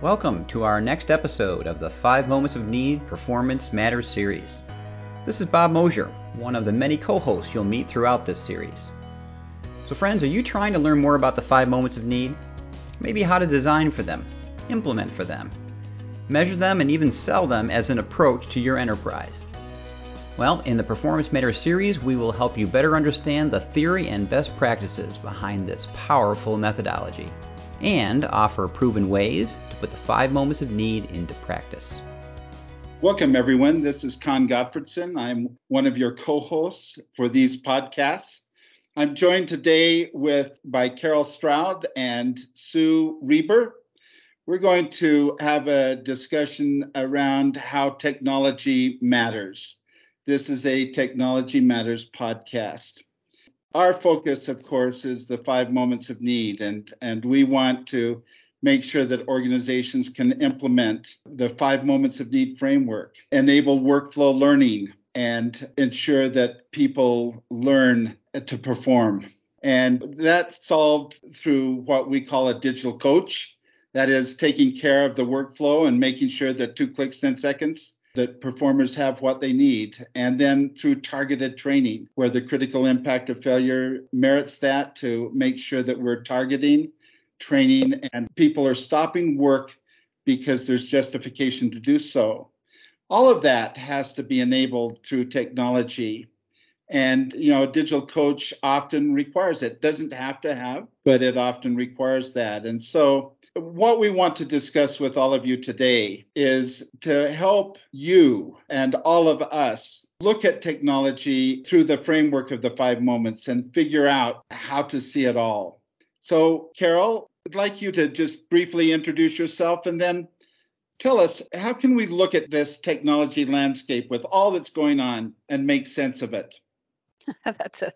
Welcome to our next episode of the 5 Moments of Need Performance Matters series. This is Bob Mosher, one of the many co hosts you'll meet throughout this series. So, friends, are you trying to learn more about the 5 moments of need? Maybe how to design for them, implement for them, measure them, and even sell them as an approach to your enterprise. Well, in the Performance Matters series, we will help you better understand the theory and best practices behind this powerful methodology and offer proven ways put the five moments of need into practice. Welcome, everyone. This is Con Gottfredson. I'm one of your co hosts for these podcasts. I'm joined today with by Carol Stroud and Sue Reber. We're going to have a discussion around how technology matters. This is a Technology Matters podcast our focus, of course, is the five moments of need, and, and we want to make sure that organizations can implement the five moments of need framework, enable workflow learning, and ensure that people learn to perform. And that's solved through what we call a digital coach. That is taking care of the workflow and making sure that two clicks, 10 seconds that performers have what they need. And then through targeted training, where the critical impact of failure merits that to make sure that we're targeting training and people are stopping work because there's justification to do so. All of that has to be enabled through technology. And you know, a digital coach often requires it. Doesn't have to have, but it often requires that. And so what we want to discuss with all of you today is to help you and all of us look at technology through the framework of the five moments and figure out how to see it all. So, Carol, I'd like you to just briefly introduce yourself and then tell us how can we look at this technology landscape with all that's going on and make sense of it? that's a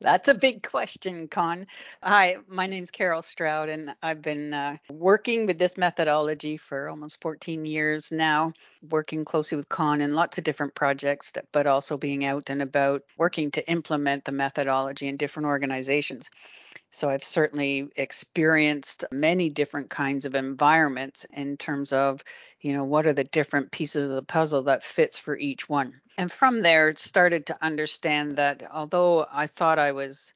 that's a big question, Con. Hi, my name's Carol Stroud, and I've been uh, working with this methodology for almost 14 years now, working closely with Con in lots of different projects, but also being out and about working to implement the methodology in different organizations. So I've certainly experienced many different kinds of environments in terms of, you know, what are the different pieces of the puzzle that fits for each one. And from there started to understand that although I thought I was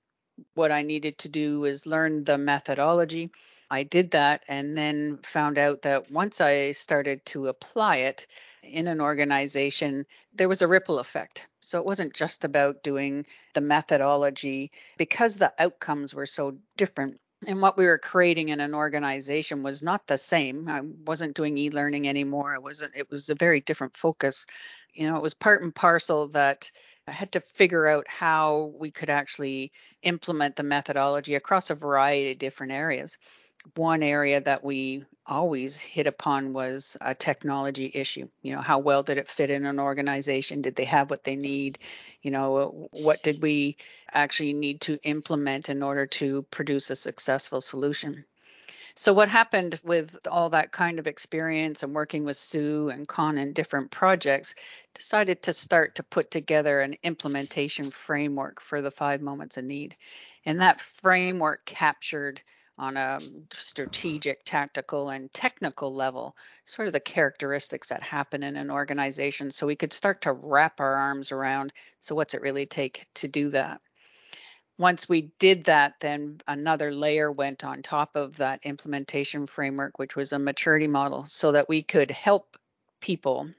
what I needed to do was learn the methodology, I did that and then found out that once I started to apply it in an organization, there was a ripple effect. So it wasn't just about doing the methodology because the outcomes were so different. And what we were creating in an organization was not the same. I wasn't doing e-learning anymore. It wasn't it was a very different focus. You know, it was part and parcel that I had to figure out how we could actually implement the methodology across a variety of different areas one area that we always hit upon was a technology issue. You know, how well did it fit in an organization? Did they have what they need? You know, what did we actually need to implement in order to produce a successful solution? So, what happened with all that kind of experience and working with Sue and Con in different projects, decided to start to put together an implementation framework for the five moments of need. And that framework captured on a strategic, tactical, and technical level, sort of the characteristics that happen in an organization. So we could start to wrap our arms around so, what's it really take to do that? Once we did that, then another layer went on top of that implementation framework, which was a maturity model, so that we could help people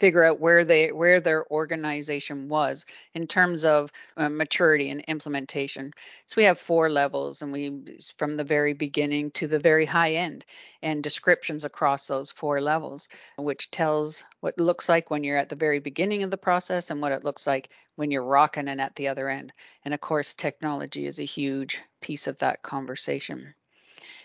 figure out where they where their organization was in terms of uh, maturity and implementation. So we have four levels and we from the very beginning to the very high end and descriptions across those four levels which tells what it looks like when you're at the very beginning of the process and what it looks like when you're rocking and at the other end. And of course technology is a huge piece of that conversation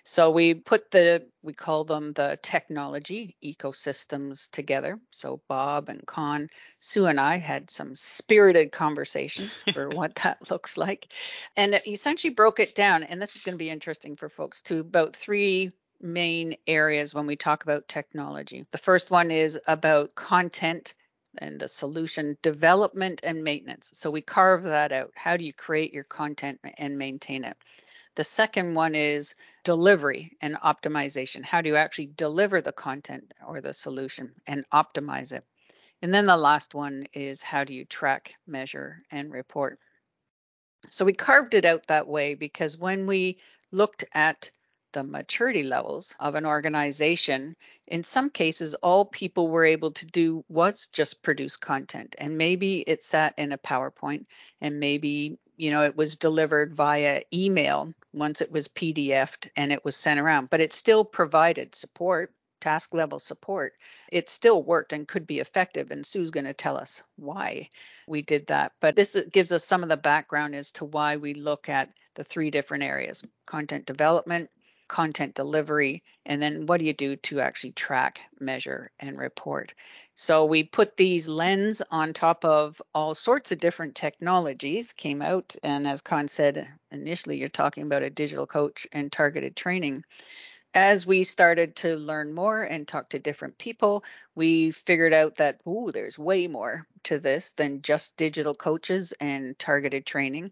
so we put the, we call them the technology ecosystems together. So Bob and Con, Sue and I had some spirited conversations for what that looks like. And essentially broke it down. And this is going to be interesting for folks to about three main areas when we talk about technology. The first one is about content and the solution development and maintenance. So we carve that out. How do you create your content and maintain it? The second one is delivery and optimization. How do you actually deliver the content or the solution and optimize it? And then the last one is how do you track, measure, and report? So we carved it out that way because when we looked at the maturity levels of an organization, in some cases, all people were able to do was just produce content. And maybe it sat in a PowerPoint, and maybe, you know, it was delivered via email once it was PDFed and it was sent around, but it still provided support task level support, it still worked and could be effective. And Sue's going to tell us why we did that. But this gives us some of the background as to why we look at the three different areas content development, content delivery, and then what do you do to actually track, measure, and report. So we put these lens on top of all sorts of different technologies came out. And as Con said initially, you're talking about a digital coach and targeted training as we started to learn more and talk to different people, we figured out that, ooh, there's way more to this than just digital coaches and targeted training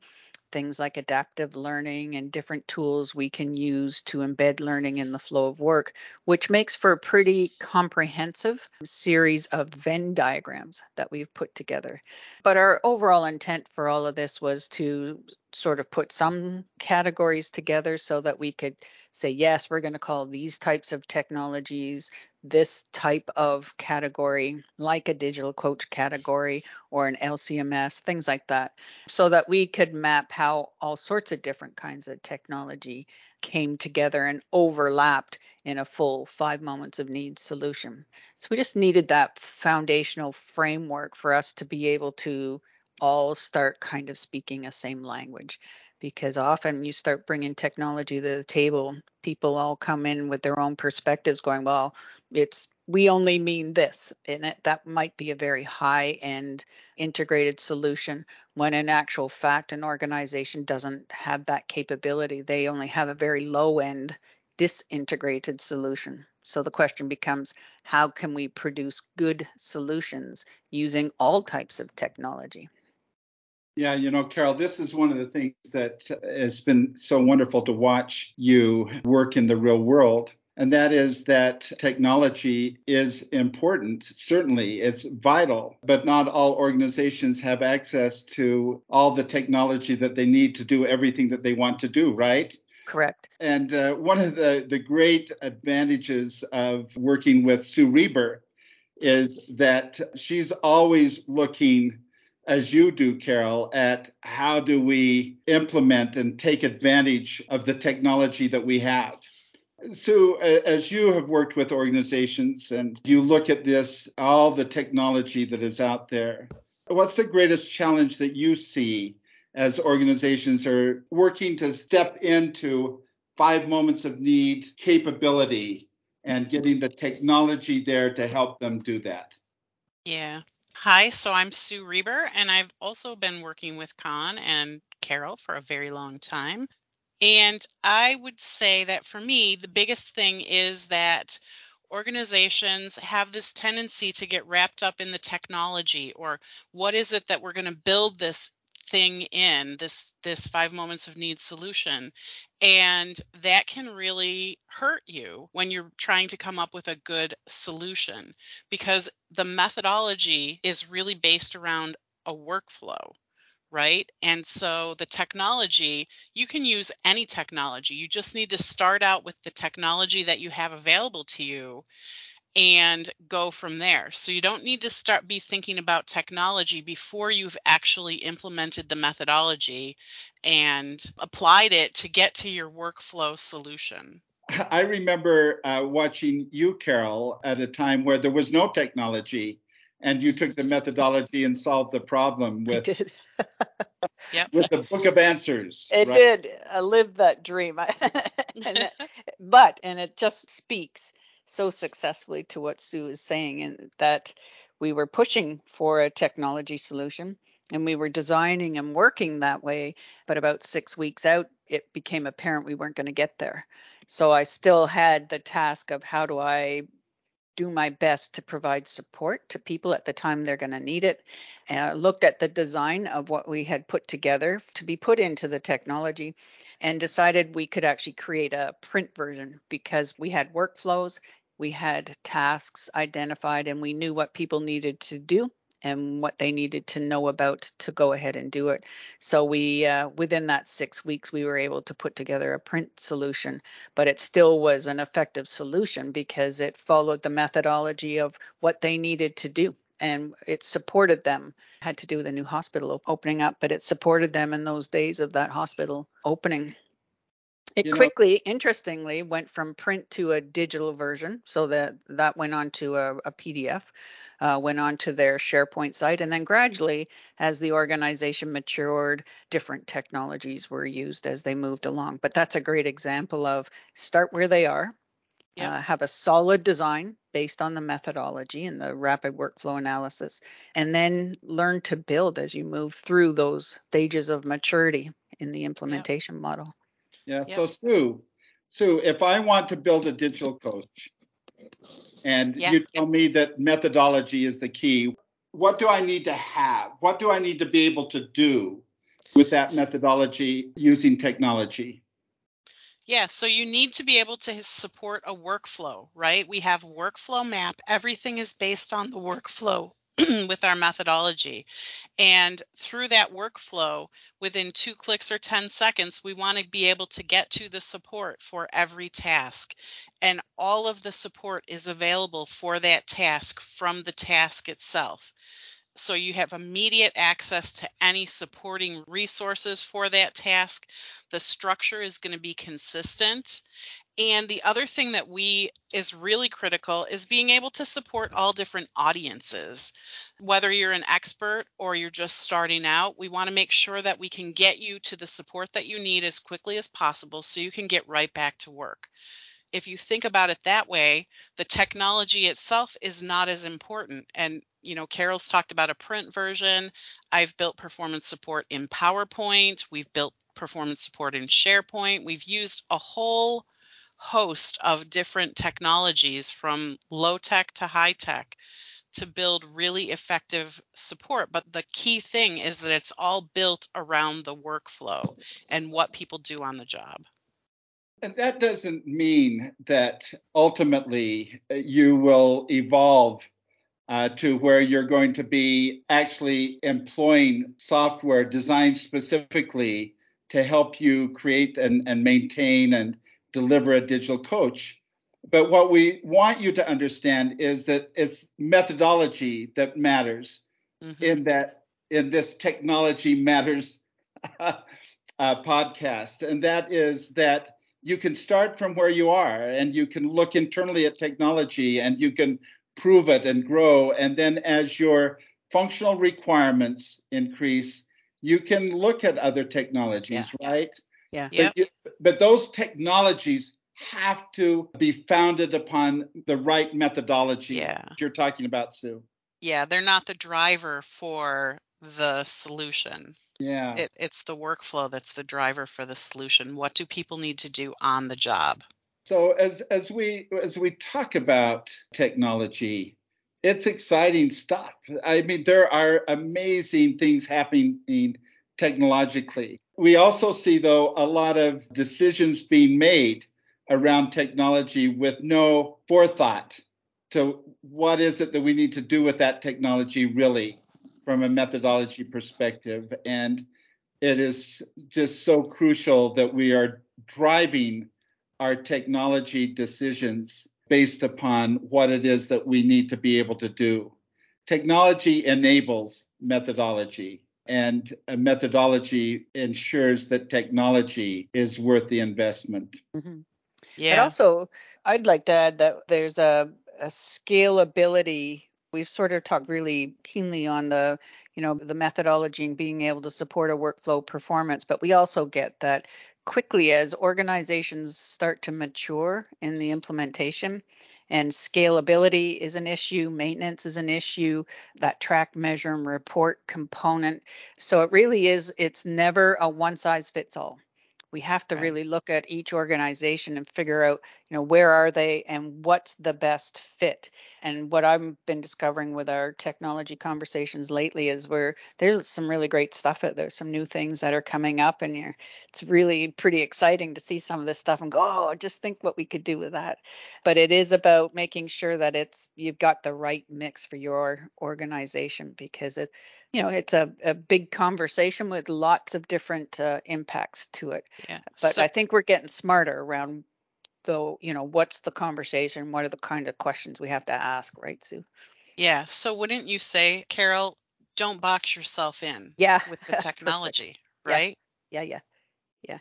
things like adaptive learning and different tools we can use to embed learning in the flow of work, which makes for a pretty comprehensive series of Venn diagrams that we've put together. But our overall intent for all of this was to sort of put some categories together so that we could say, yes, we're going to call these types of technologies this type of category, like a digital coach category or an LCMS, things like that, so that we could map how all sorts of different kinds of technology came together and overlapped in a full five moments of need solution. So we just needed that foundational framework for us to be able to all start kind of speaking a same language because often you start bringing technology to the table people all come in with their own perspectives going well it's we only mean this and it, that might be a very high end integrated solution when in actual fact an organization doesn't have that capability. They only have a very low end disintegrated solution. So the question becomes how can we produce good solutions using all types of technology yeah, you know, Carol, this is one of the things that has been so wonderful to watch you work in the real world. And that is that technology is important. Certainly, it's vital, but not all organizations have access to all the technology that they need to do everything that they want to do, right? Correct. And uh, one of the, the great advantages of working with Sue Reber is that she's always looking as you do, Carol, at how do we implement and take advantage of the technology that we have. So, as you have worked with organizations and you look at this, all the technology that is out there, what's the greatest challenge that you see as organizations are working to step into five moments of need capability and getting the technology there to help them do that? Yeah. Hi, so I'm Sue Reber, and I've also been working with Con and Carol for a very long time. And I would say that for me, the biggest thing is that organizations have this tendency to get wrapped up in the technology or what is it that we're going to build this thing in this this five moments of need solution and that can really hurt you when you're trying to come up with a good solution because the methodology is really based around a workflow right? And so the technology, you can use any technology. You just need to start out with the technology that you have available to you and go from there. So you don't need to start be thinking about technology before you've actually implemented the methodology and applied it to get to your workflow solution. I remember uh, watching you, Carol, at a time where there was no technology, and you took the methodology and solved the problem with yep. with the book of answers. It right? did. I lived that dream, and but and it just speaks so successfully to what Sue is saying, and that we were pushing for a technology solution and we were designing and working that way. But about six weeks out, it became apparent we weren't going to get there. So I still had the task of how do I do my best to provide support to people at the time they're going to need it. And I looked at the design of what we had put together to be put into the technology and decided we could actually create a print version because we had workflows, we had tasks identified, and we knew what people needed to do and what they needed to know about to go ahead and do it. So we, uh, within that six weeks, we were able to put together a print solution, but it still was an effective solution because it followed the methodology of what they needed to do. And it supported them. Had to do with a new hospital opening up, but it supported them in those days of that hospital opening. It You know- quickly, interestingly, went from print to a digital version. So that that went on to a, a PDF, uh, went on to their SharePoint site, and then gradually, as the organization matured, different technologies were used as they moved along. But that's a great example of start where they are, Yep. uh, have a solid design based on the methodology and the rapid workflow analysis, and then learn to build as you move through those stages of maturity in the implementation model. Yeah. Yep. So Sue, Sue, if I want to build a digital coach, and Yeah. you tell me that methodology is the key, what do I need to have? What do I need to be able to do with that methodology using technology? Yeah, so you need to be able to support a workflow, right? We have workflow map. Everything is based on the workflow with our methodology. And through that workflow, within two clicks or 10 seconds, we want to be able to get to the support for every task. And all of the support is available for that task from the task itself. So you have immediate access to any supporting resources for that task. The structure is going to be consistent. And the other thing that we is really critical is being able to support all different audiences. Whether you're an expert or you're just starting out, we want to make sure that we can get you to the support that you need as quickly as possible so you can get right back to work. If you think about it that way, the technology itself is not as important. And, you know, Carol's talked about a print version. I've built performance support in PowerPoint. We've built performance support in SharePoint. We've used a whole host of different technologies from low tech to high tech to build really effective support. But the key thing is that it's all built around the workflow and what people do on the job. And that doesn't mean that ultimately uh, you will evolve uh, to where you're going to be actually employing software designed specifically to help you create and, and maintain and deliver a digital coach. But what we want you to understand is that it's methodology that matters Mhm. in that in this technology matters uh, podcast, and that is that you can start from where you are, and you can look internally at technology, and you can prove it and grow, and then as your functional requirements increase, you can look at other technologies, right? Yeah. Yep. But, you, but those technologies have to be founded upon the right methodology Yeah. you're talking about, Sue. Yeah, they're not the driver for the solution. Yeah. It, it's the workflow that's the driver for the solution. What do people need to do on the job? So as as we as we talk about technology, it's exciting stuff. I mean, there are amazing things happening technologically. We also see though a lot of decisions being made around technology with no forethought to what is it that we need to do with that technology really from a methodology perspective and it is just so crucial that we are driving our technology decisions based upon what it is that we need to be able to do. Technology enables methodology, and a methodology ensures that technology is worth the investment. hmm Yeah. But also, I'd like to add that there's a, a scalability. We've sort of talked really keenly on the, you know, the methodology and being able to support a workflow performance, but we also get that quickly as organizations start to mature in the implementation and scalability is an issue, maintenance is an issue, that track, measure, and report component. So it really is, it's never a one size fits all we have to Right. really look at each organization and figure out you know where are they and what's the best fit And what I've been discovering with our technology conversations lately is where there's some really great stuff out there, some new things that are coming up, and you're, it's really pretty exciting to see some of this stuff and go, oh, just think what we could do with that. But it is about making sure that it's you've got the right mix for your organization because it, you know, it's a, a big conversation with lots of different uh, impacts to it. Yeah. But So- I think we're getting smarter around though you know what's the conversation what are the kind of questions we have to ask right sue yeah. So wouldn't you say, Carol, don't box yourself in yeah with the technology, right? yeah yeah Yeah.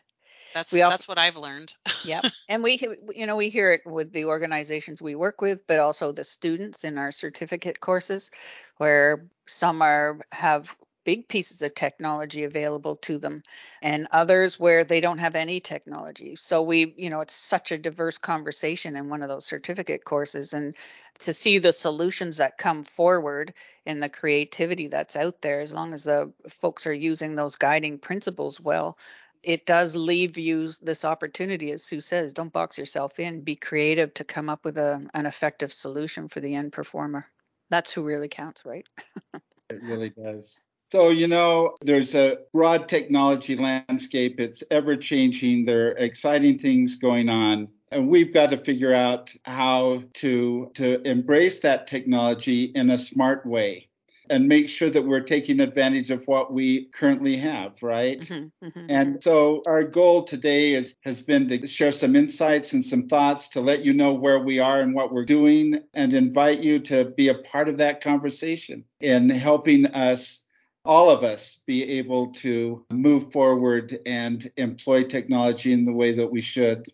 That's We al- that's what I've learned. yeah and we you know we hear it with the organizations we work with but also the students in our certificate courses where some are have big pieces of technology available to them and others where they don't have any technology so we you know it's such a diverse conversation in one of those certificate courses and to see the solutions that come forward and the creativity that's out there as long as the folks are using those guiding principles well it does leave you this opportunity, as Sue says, don't box yourself in, be creative to come up with a, an effective solution for the end performer. That's who really counts, right? It really does. So, you know, there's a broad technology landscape. It's ever changing. There are exciting things going on. And we've got to figure out how to, to embrace that technology in a smart way and make sure that we're taking advantage of what we currently have, right? Mhm, mhm. And so our goal today is has been to share some insights and some thoughts to let you know where we are and what we're doing and invite you to be a part of that conversation in helping us all of us be able to move forward and employ technology in the way that we should.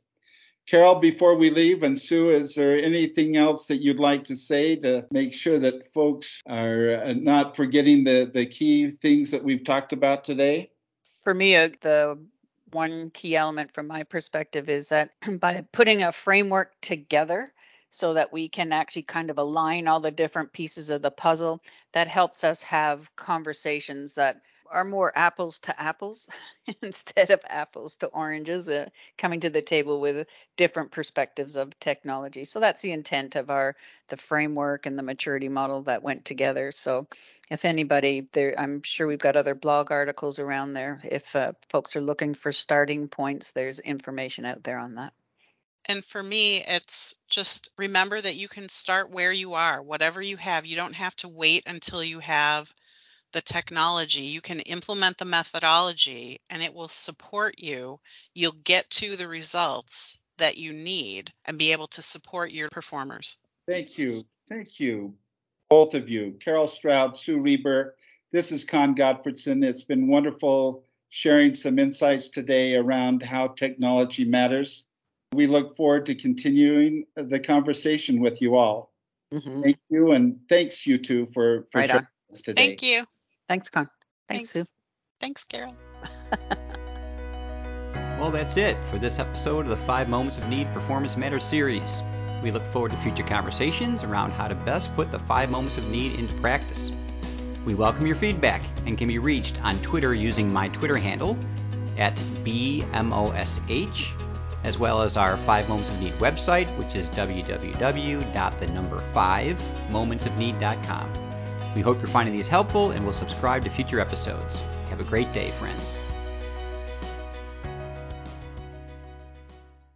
Carol, before we leave, and Sue, is there anything else that you'd like to say to make sure that folks are uh, not forgetting the, the key things that we've talked about today? for me, uh, the one key element from my perspective is that by putting a framework together so that we can actually kind of align all the different pieces of the puzzle, that helps us have conversations that are more apples to apples instead of apples to oranges, uh, coming to the table with different perspectives of technology. So that's the intent of our the framework and the maturity model that went together. So if anybody there i'm sure we've got other blog articles around there if uh, folks are looking for starting points there's information out there on that And for me, it's just remember that you can start where you are, whatever you have. You don't have to wait until you have the technology. You can implement the methodology and it will support you. You'll get to the results that you need and be able to support your performers. Thank you. Thank you, both of you. Carol Stroud, Sue Reber. This is Con Gottfredson. It's been wonderful sharing some insights today around how technology matters. We look forward to continuing the conversation with you all. Mhm. Thank you, and thanks you two for, for Right joining on. us today. Thank you. thanks con thanks, sue Thanks, Carol. Well, that's it for this episode of the 5 Moments of Need Performance Matters series. We look forward to future conversations around how to best put the 5 Moments of Need into practice. We welcome your feedback and can be reached on Twitter using my Twitter handle at BMOSH, as well as our 5 Moments of Need website, which is www.the5momentsofneed.com. We hope you're finding these helpful and will subscribe to future episodes. Have a great day, friends.